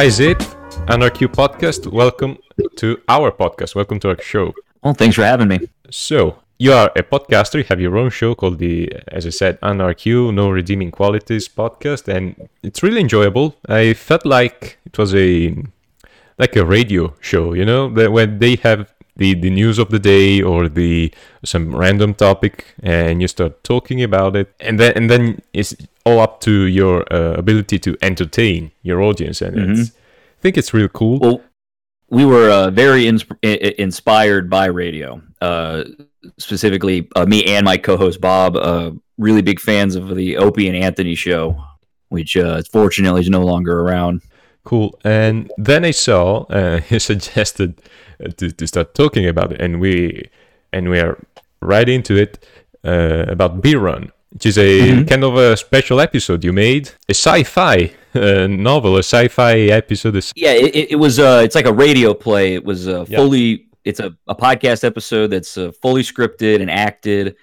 Hi Zipp, NRQ podcast. Welcome to our podcast. Welcome to our show. Well, thanks for having me. So, you are a podcaster, you have your own show called the, as I said, NRQ, No Redeeming Qualities podcast, and it's really enjoyable. I felt like it was a like a radio show, you know, that when they have the, the news of the day or the some random topic and you start talking about it and then and then it's all up to your uh, ability to entertain your audience and Mhm. it's, I think it's really cool. Well, we were uh, very insp- i- i- inspired by radio. Uh, specifically, uh, me and my co-host Bob, uh, really big fans of the Opie and Anthony show, which uh, fortunately is no longer around. Cool. And then I saw uh, he suggested uh, to, to start talking about it, and we and we are right into it uh, about Beer Run, which is a Mhm. kind of a special episode you made, a sci-fi uh, novel, a sci-fi episode. is- Yeah, it, it- was. Uh, it's like a radio play. It was uh, Yeah. fully. It's a, a podcast episode that's uh, fully scripted and acted,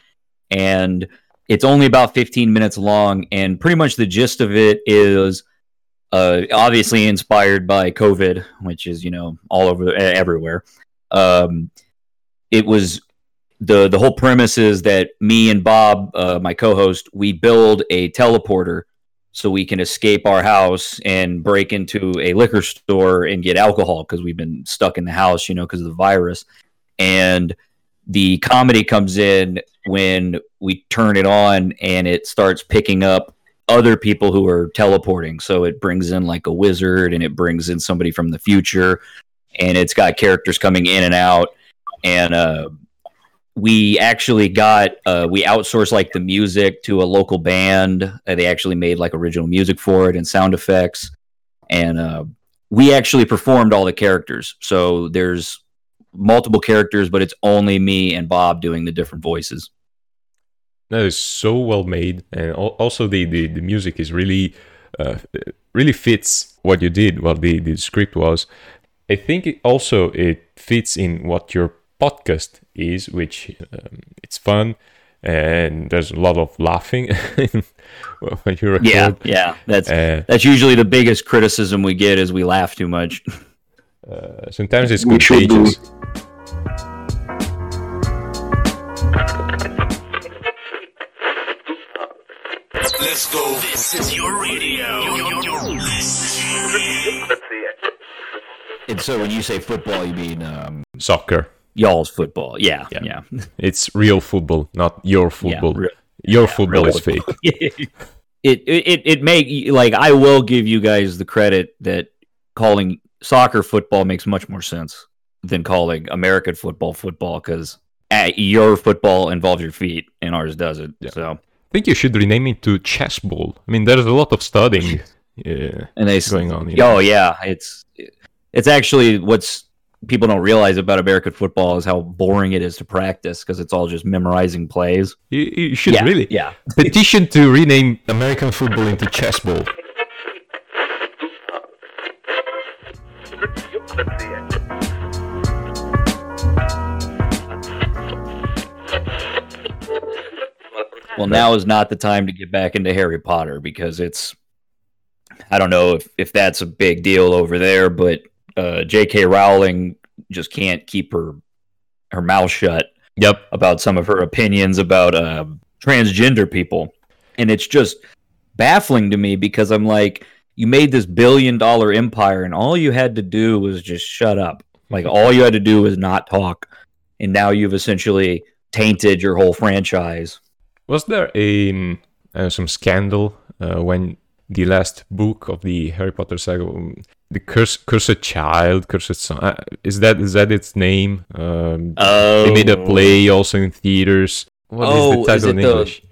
and it's only about 15 minutes long. And pretty much the gist of it is, uh, obviously inspired by COVID, which is you know all over everywhere. Um, it was the the whole premise is that me and Bob, uh, my co-host, we build a teleporter so we can escape our house and break into a liquor store and get alcohol because we've been stuck in the house, you know, because of the virus. And the comedy comes in when we turn it on and it starts picking up other people who are teleporting. So it brings in like a wizard and it brings in somebody from the future and it's got characters coming in and out. And uh, we actually got uh, we outsourced like the music to a local band uh, they actually made like original music for it and sound effects and uh, we actually performed all the characters so there's multiple characters but it's only me and bob doing the different voices That is so well made, and also the the, the music is really uh, really fits what you did, what the, the script was. I think it also it fits in what your podcast is, which um, it's fun and there's a lot of laughing when you record. yeah yeah that's Uh, that's usually the biggest criticism we get is we laugh too much uh, sometimes it's We should contagious. Let's go. This is your radio. You're listening. and so when you say football you mean um, Soccer. y'all's football yeah Yeah. yeah, It's real football, not your football. re- your football real is fake. it it it it make like I will give you guys the credit that calling soccer football makes much more sense than calling American football football because your football involves your feet and ours doesn't. Yeah. So I think you should rename it to chess ball. I mean, there's a lot of studying uh, and they s- going on. you know. oh yeah, it's it's actually what's people don't realize about American football is how boring it is to practice because it's all just memorizing plays. You, you should yeah, really yeah. petition to rename American football into chess ball. Well, now is not the time to get back into Harry Potter because it's. I don't know if, if that's a big deal over there, but uh, J.K. Rowling just can't keep her her mouth shut Yep. about some of her opinions about uh, transgender people, and it's just baffling to me because I'm like, you made this billion dollar empire, and all you had to do was just shut up. Like all you had to do was not talk, and now you've essentially tainted your whole franchise. Was there a um, uh, some scandal uh, when the last book of the Harry Potter saga, um, the curse, cursed child, cursed son, uh, is that is that its name? Um, Oh, they made a play also in theaters. What is Oh, the is title in it the- English?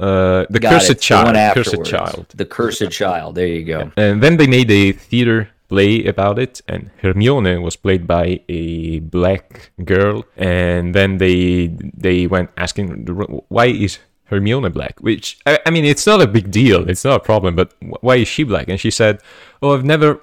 Uh, the Got cursed it, the child. one Cursed child. The cursed child. There you go. And then they made a theater play about it, and Hermione was played by a black girl. And then they they went asking, why is Hermione black? Which I, I mean, it's not a big deal, it's not a problem, but why is she black? And she said, "Oh, I've never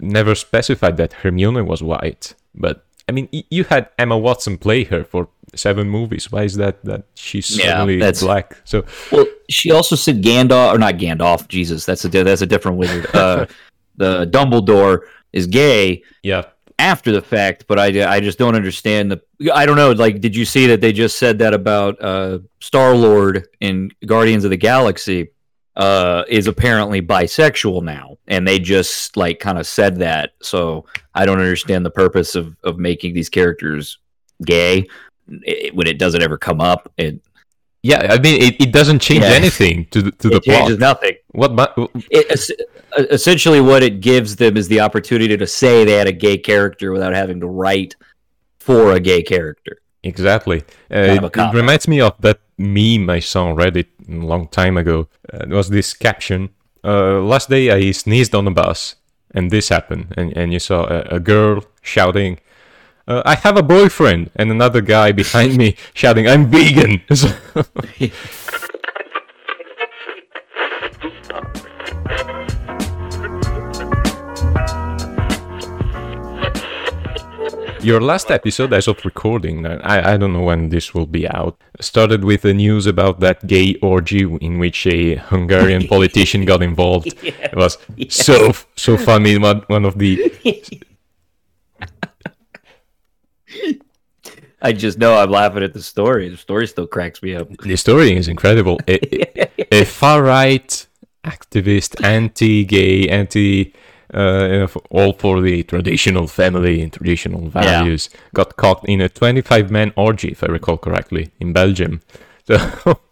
never specified that Hermione was white, but." I mean, y- you had Emma Watson play her for seven movies. Why is that that she's Yeah, suddenly that's- black? So Well, she also said Gandalf, or not Gandalf. Jesus, that's a that's a different wizard. Uh, the Dumbledore is gay Yeah, after the fact, but I, I just don't understand the. I don't know. Like, did you see that they just said that about uh, Star Lord in Guardians of the Galaxy? Uh, is apparently bisexual now, and they just like kind of said that. So I don't understand the purpose of of making these characters gay it, when it doesn't ever come up. It, yeah. I mean, it, it doesn't change Yeah. anything to the, to the it changes nothing. What? it, essentially what it gives them is the opportunity to say they had a gay character without having to write for a gay character. Exactly. Uh, it, it reminds me of that meme I saw on Reddit a long time ago. Uh, it was this caption: uh, "Last day I sneezed on a bus, and this happened." And and you saw a, a girl shouting, uh, "I have a boyfriend," and another guy behind me shouting, "I'm vegan." So- Your last episode, as of recording, uh, I, I don't know when this will be out, started with the news about that gay orgy in which a Hungarian politician got involved. It was so so funny. One, one of the I just know I'm laughing at the story. The story still cracks me up. the story is incredible. A, a far right activist, anti-gay, anti. Uh, all for the traditional family and traditional values got caught in a 25 man orgy, if I recall correctly, in Belgium. So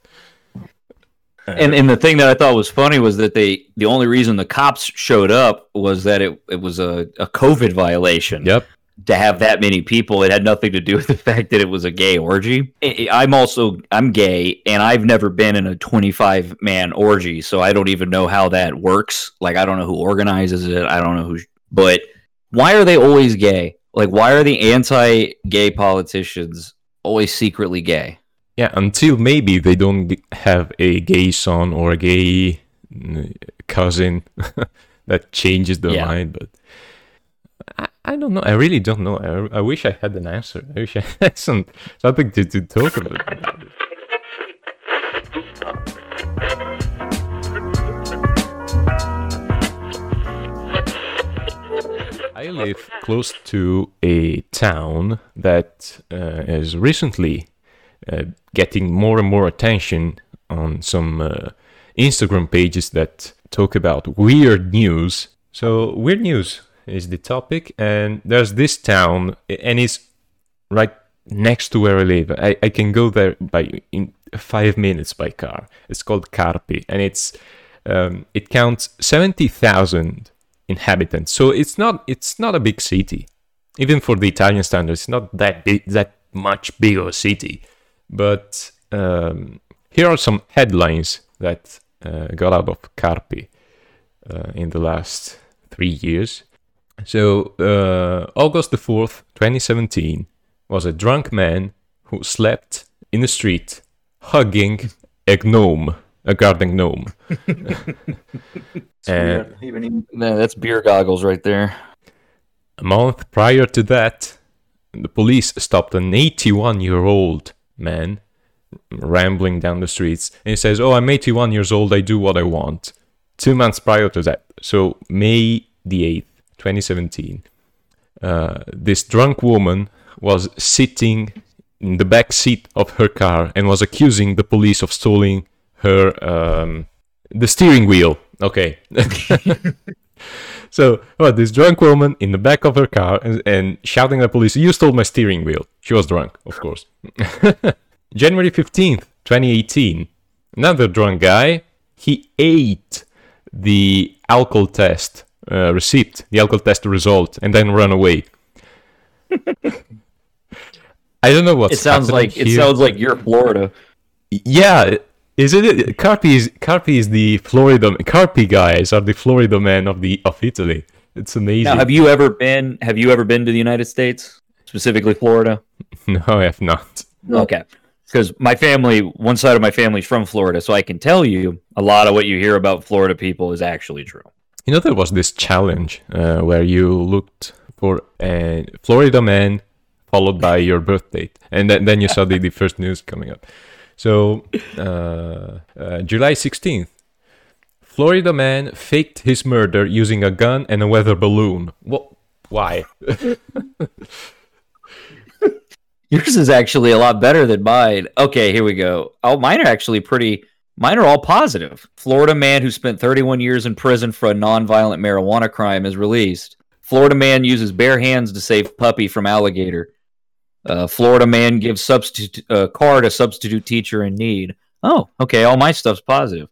And and the thing that I thought was funny was that they the only reason the cops showed up was that it, it was a, a COVID violation. Yep. To have that many people. It had nothing to do with the fact that it was a gay orgy. I'm also I'm gay, and I've never been in a 25 man orgy, so I don't even know how that works. Like I don't know who organizes it. I don't know who. But why are they always gay? Like why are the anti-gay politicians always secretly gay? Yeah, until maybe they don't have a gay son or a gay cousin that changes their Yeah. mind. But I, don't know. I really don't know. I, I wish I had an answer. I wish I had some something to, to talk about. I live close to a town that uh, is recently uh, getting more and more attention on some uh, Instagram pages that talk about weird news. So, weird news is the topic, and there's this town, and it's right next to where I live. I, I can go there by in five minutes by car. It's called Carpi, and it's um, it counts seventy thousand inhabitants. So it's not it's not a big city, even for the Italian standards. It's not that big, that much bigger city. But um, here are some headlines that uh, got out of Carpi uh, in the last three years. So, uh, August the 4th, 2017, was a drunk man who slept in the street hugging a gnome, a garden gnome. and No, that's beer goggles right there. a month prior to that, the police stopped an 81 year old man rambling down the streets and he says, Oh, I'm 81 years old, I do what I want. Two months prior to that, so May the 8th, 2017, uh, this drunk woman was sitting in the back seat of her car and was accusing the police of stealing her um, the steering wheel. Okay. So, well, this drunk woman in the back of her car and, and shouting at the police, You stole my steering wheel. She was drunk, of course. January 15th, 2018, another drunk guy, he ate the alcohol test uh, receipt, the alcohol test result, and then run away. I don't know what It sounds happening like it sounds like you're Florida. Yeah, is it? Carpi is Carpi is the Florida. Carpi guys are the Florida men of the of Italy. It's amazing. Now, have you ever been? Have you ever been to the United States, specifically Florida? no, I have not. Okay, because my family, one side of my family is from Florida, so I can tell you a lot of what you hear about Florida people is actually true. You know, there was this challenge uh, where you looked for a Florida man followed by your birth date, and then, then you saw the, the first news coming up. So, uh, uh, July 16th, Florida man faked his murder using a gun and a weather balloon. What? Why? Yours is actually a lot better than mine. Okay, here we go. Oh, mine are actually pretty. Mine are all positive. Florida man who spent 31 years in prison for a nonviolent marijuana crime is released. Florida man uses bare hands to save puppy from alligator. Uh, Florida man gives substitute uh, car to substitute teacher in need. Oh, okay. All my stuff's positive.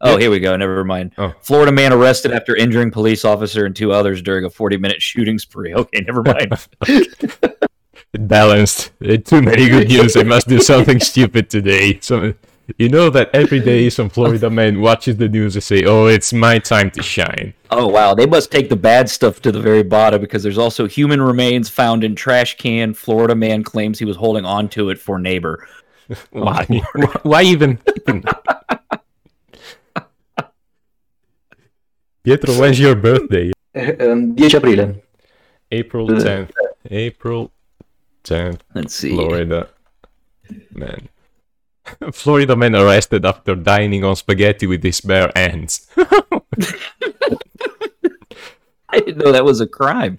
Oh, here we go. Never mind. Oh. Florida man arrested after injuring police officer and two others during a 40 minute shooting spree. Okay, never mind. It balanced. Too many good news. I must do something stupid today. So, you know that every day some Florida man watches the news and say, "Oh, it's my time to shine." Oh wow, they must take the bad stuff to the very bottom because there's also human remains found in trash can. Florida man claims he was holding on to it for neighbor. Why? Why even? Pietro, when's your birthday? Um, 10 aprile. April 10th. April 10th. Let's see. Florida man. Florida man arrested after dining on spaghetti with his bare hands. I didn't know that was a crime.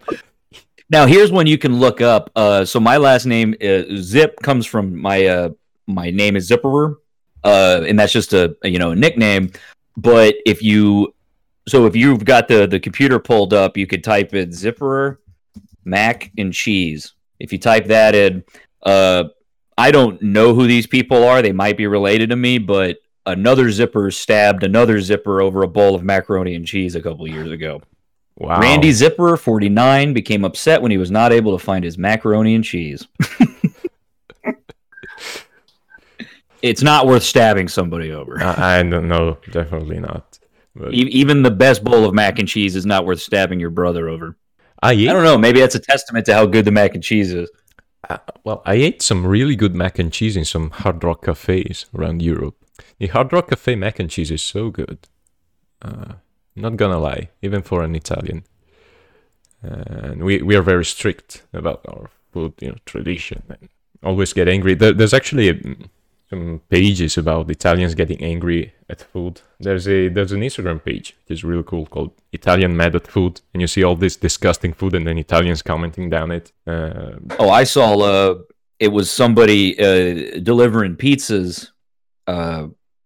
Now here's one you can look up. Uh, so my last name Zipp comes from my uh, my name is Zipperer, uh, and that's just a, a, you know a nickname. But if you so if you've got the the computer pulled up, you could type in Zipperer, mac and cheese. If you type that in, uh, I don't know who these people are. They might be related to me, but another zipper stabbed another zipper over a bowl of macaroni and cheese a couple years ago. Wow. Randy Zipper, 49, became upset when he was not able to find his macaroni and cheese. it's not worth stabbing somebody over. I, I don't know. Definitely not. But E- even the best bowl of mac and cheese is not worth stabbing your brother over. Ah, I ate I don't know. Maybe that's a testament to how good the mac and cheese is. Uh, well, I ate some really good mac and cheese in some Hard Rock cafes around Europe. The Hard Rock cafe mac and cheese is so good. Uh, not gonna lie, even for an Italian. And we, we are very strict about our food, you know, tradition, and always get angry. There, there's actually a, some pages about Italians getting angry at food. There's a there's an Instagram page which is really cool called Italian Mad at Food, and you see all this disgusting food, and then Italians commenting down it. Uh, Oh, I saw uh it was somebody uh delivering pizzas uh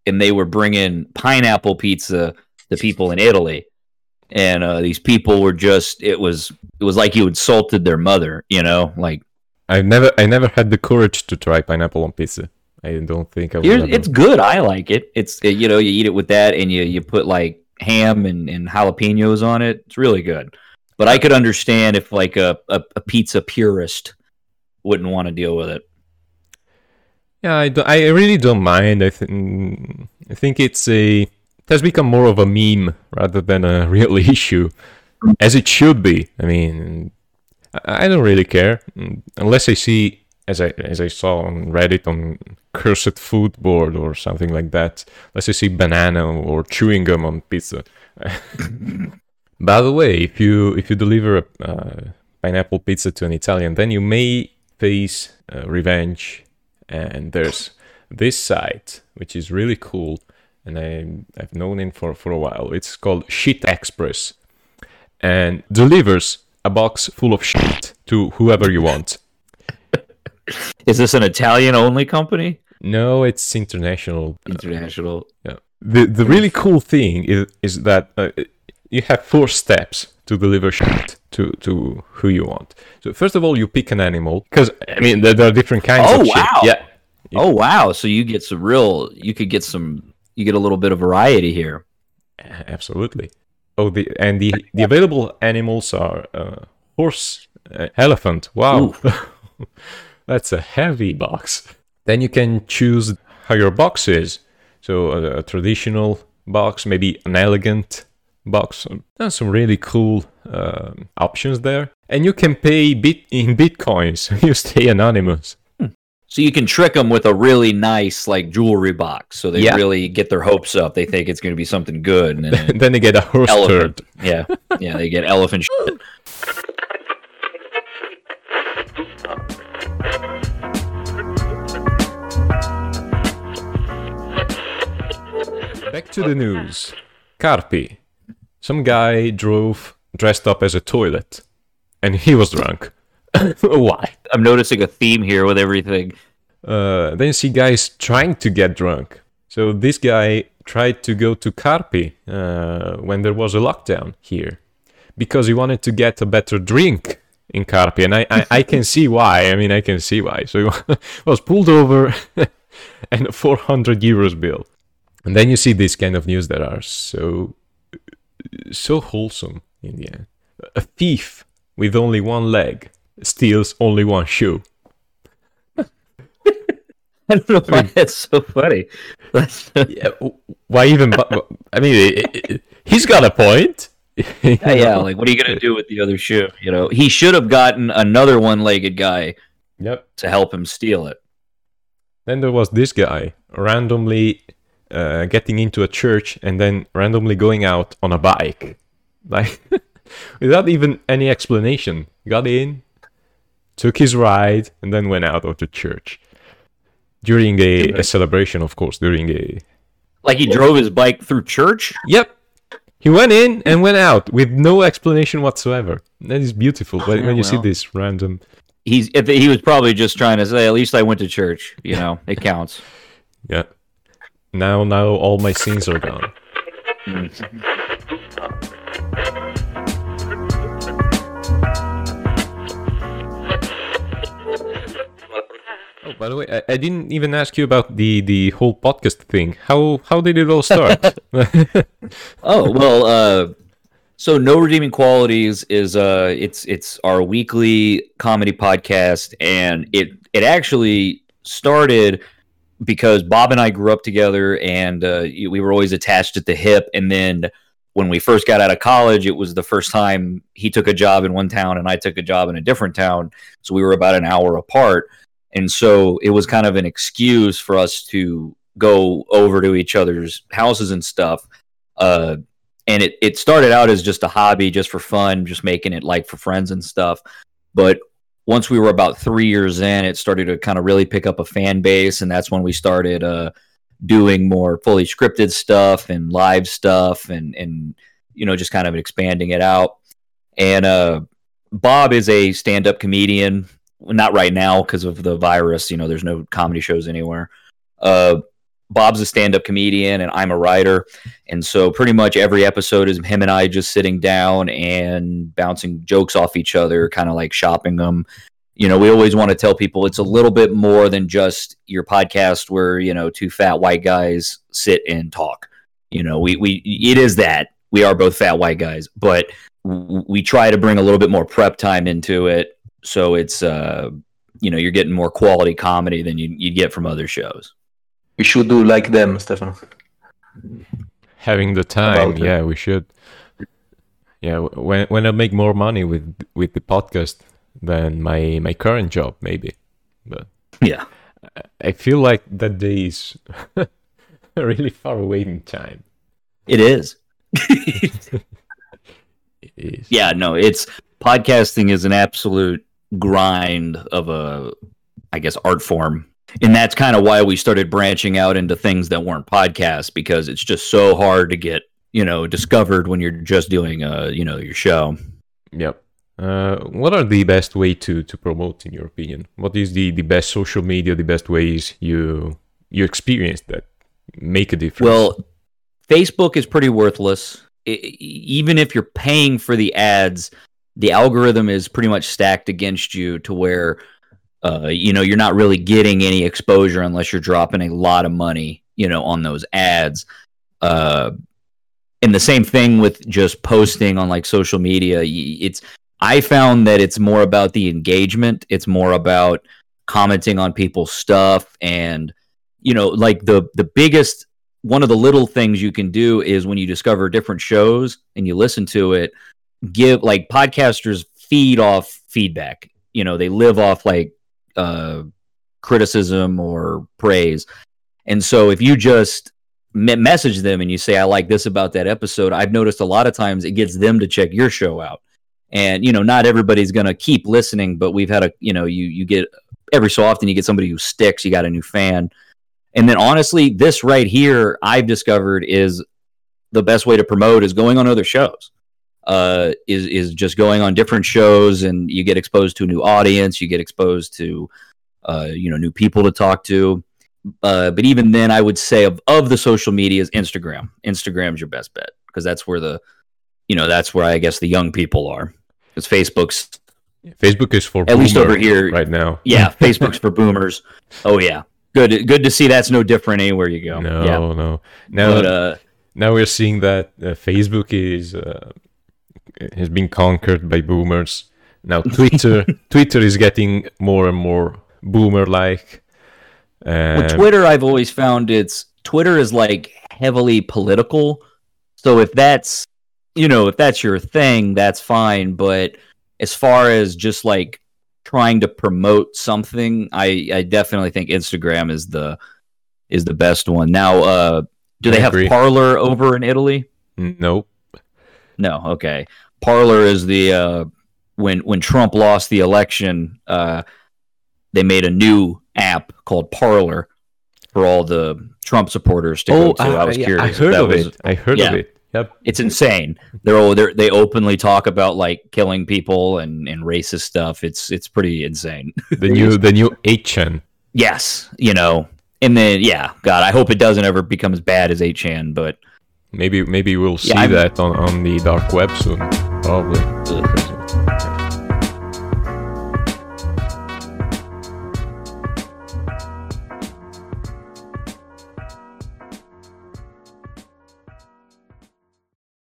and they were bringing pineapple pizza to people in Italy. And uh these people were just it was it was like you insulted their mother, you know? Like I've never I never had the courage to try pineapple on pizza. I don't think I ever. it's good. I like it. It's you know, you eat it with that and you you put like ham and, and jalapenos on it. It's really good. But I could understand if like a, a, a pizza purist wouldn't want to deal with it. Yeah, I, do, I really don't mind. I think I think it's a it has become more of a meme rather than a real issue, as it should be. I mean, I, don't really care unless I see as I as I saw on Reddit on cursed food board or something like that. I see banana or chewing gum on pizza. By the way, if you if you deliver a uh, pineapple pizza to an Italian, then you may face uh, revenge. And there's this site which is really cool, and I I've known it for for a while. It's called Shit Express, and delivers a box full of shit to whoever you want. Is this an Italian only company? No, it's international. International. Yeah. The the really cool thing is is that uh, you have four steps to deliver shit to to who you want. So first of all, you pick an animal because I mean there, there are different kinds Oh, of shit. wow. Yeah. Oh wow! So you get some real. You could get some. You get a little bit of variety here. Absolutely. Oh, the and the the available animals are uh, horse, uh, elephant. Wow, that's a heavy box. Then you can choose how your box is. So a, a traditional box, maybe an elegant box. There's some really cool um options there, and you can pay bit in bitcoins. you stay anonymous. So you can trick them with a really nice like jewelry box, so they Yeah. really get their hopes up. They think it's going to be something good, and then And then you get a horse elephant. turd. Yeah, yeah, they get elephant shit. To the news. Carpi. Some guy drove dressed up as a toilet, and he was drunk. Why? I'm noticing a theme here with everything. Uh, then you see guys trying to get drunk. So this guy tried to go to Carpi uh, when there was a lockdown here because he wanted to get a better drink in Carpi, and I, I, I can see why. I mean, I can see why. So he was pulled over and a 400 euros bill. And then you see this kind of news that are so so wholesome in the end. A thief with only one leg steals only one shoe. I don't know why that's so funny. That's, Yeah, why even? I mean, it, it, he's got a point. Yeah, yeah, like what are you gonna do with the other shoe? You know, he should have gotten another one-legged guy Yep. to help him steal it. Then there was this guy randomly uh, getting into a church and then randomly going out on a bike, like without even any explanation. Got in, took his ride, and then went out of the church during a, a celebration, of course. During a Like he drove his bike through church. yep, he went in and went out with no explanation whatsoever. That is beautiful. When, when you see this random, He's if he was probably just trying to say, at least I went to church. You know, it counts. yeah. Now, now all my scenes are gone. Oh, by the way, I, I didn't even ask you about the the whole podcast thing. How how did it all start? Oh well, uh, so no redeeming qualities is uh, it's it's our weekly comedy podcast, and it it actually started because Bob and I grew up together, and uh, we were always attached at the hip. And then when we first got out of college, it was the first time he took a job in one town and I took a job in a different town, so we were about an hour apart. And so it was kind of an excuse for us to go over to each other's houses and stuff. Uh, and it, it started out as just a hobby, just for fun, just making it like for friends and stuff. But once we were about three years in, it started to kind of really pick up a fan base, and that's when we started uh, doing more fully scripted stuff and live stuff, and and you know just kind of expanding it out. And uh, Bob is a stand-up comedian. Not right now because of the virus. You know, there's no comedy shows anywhere. Uh, Bob's a stand-up comedian, and I'm a writer. And so pretty much every episode is him and I just sitting down and bouncing jokes off each other, kind of like shopping them. You know, we always want to tell people it's a little bit more than just your podcast where, you know, two fat white guys sit and talk. You know, we, we it is that. We are both fat white guys, but we try to bring a little bit more prep time into it. So it's uh you know, you're getting more quality comedy than you you get from other shows. We should do like them, Stefan. Having the time, About it. yeah, we should. Yeah, when when I make more money with with the podcast than my my current job, maybe. But Yeah. I feel like that day is really far away in time. It is. It is. Yeah, no, it's podcasting is an absolute grind of a I guess art form. And that's kind of why we started branching out into things that weren't podcasts because it's just so hard to get, you know, discovered when you're just doing uh, you know, your show. Yep. Uh, what are the best way to to promote, in your opinion? What is the the best social media, the best ways you you experience that make a difference? Well, Facebook is pretty worthless. I- I- even if you're paying for the ads, the algorithm is pretty much stacked against you to where uh, you know you're not really getting any exposure unless you're dropping a lot of money, you know, on those ads. Uh, and the same thing with just posting on like social media. It's I found that it's more about the engagement. It's more about commenting on people's stuff and you know like the the biggest one of the little things you can do is when you discover different shows and you listen to it give like podcasters feed off feedback you know they live off like uh criticism or praise. And so if you just me- message them and you say i like this about that episode i've noticed a lot of times it gets them to check your show out. And you know not everybody's going to keep listening but we've had a you know you you get every so often you get somebody who sticks you got a new fan. And then honestly, this right here I've discovered is the best way to promote is going on other shows. Uh, is is just going on different shows, and you get exposed to a new audience. You get exposed to, uh, you know, new people to talk to. Uh, but even then, I would say of of the social medias, Instagram. Instagram's your best bet because that's where the, you know, that's where I guess the young people are. Because Facebook's Facebook is for At least over here- right now. yeah, Facebook's for boomers. Oh yeah, good good to see that's no different anywhere you go. No, yeah, no. Now, but uh, now we're seeing that uh, Facebook is uh, has been conquered by boomers. Now Twitter, Twitter is getting more and more boomer-like. And with Twitter, I've always found it's Twitter is like heavily political. So if that's you know if that's your thing, that's fine. But as far as just like trying to promote something, I I definitely think Instagram is the is the best one. Now, uh, do they have agree. Parler over in Italy? Nope. No, okay. Parler is the uh, when when Trump lost the election, uh, they made a new app called Parler for all the Trump supporters to go to. I, was Oh, yeah, curious. I heard that of was- it. I heard yeah. of it. Yep. It's insane. They're, all, they're they openly talk about like killing people and, and racist stuff. It's it's pretty insane. The new the new 8chan. yes, you know. And then yeah, God, I hope it doesn't ever become as bad as 8chan, but Maybe maybe we'll see Yeah, that on, on the dark web soon. Probably.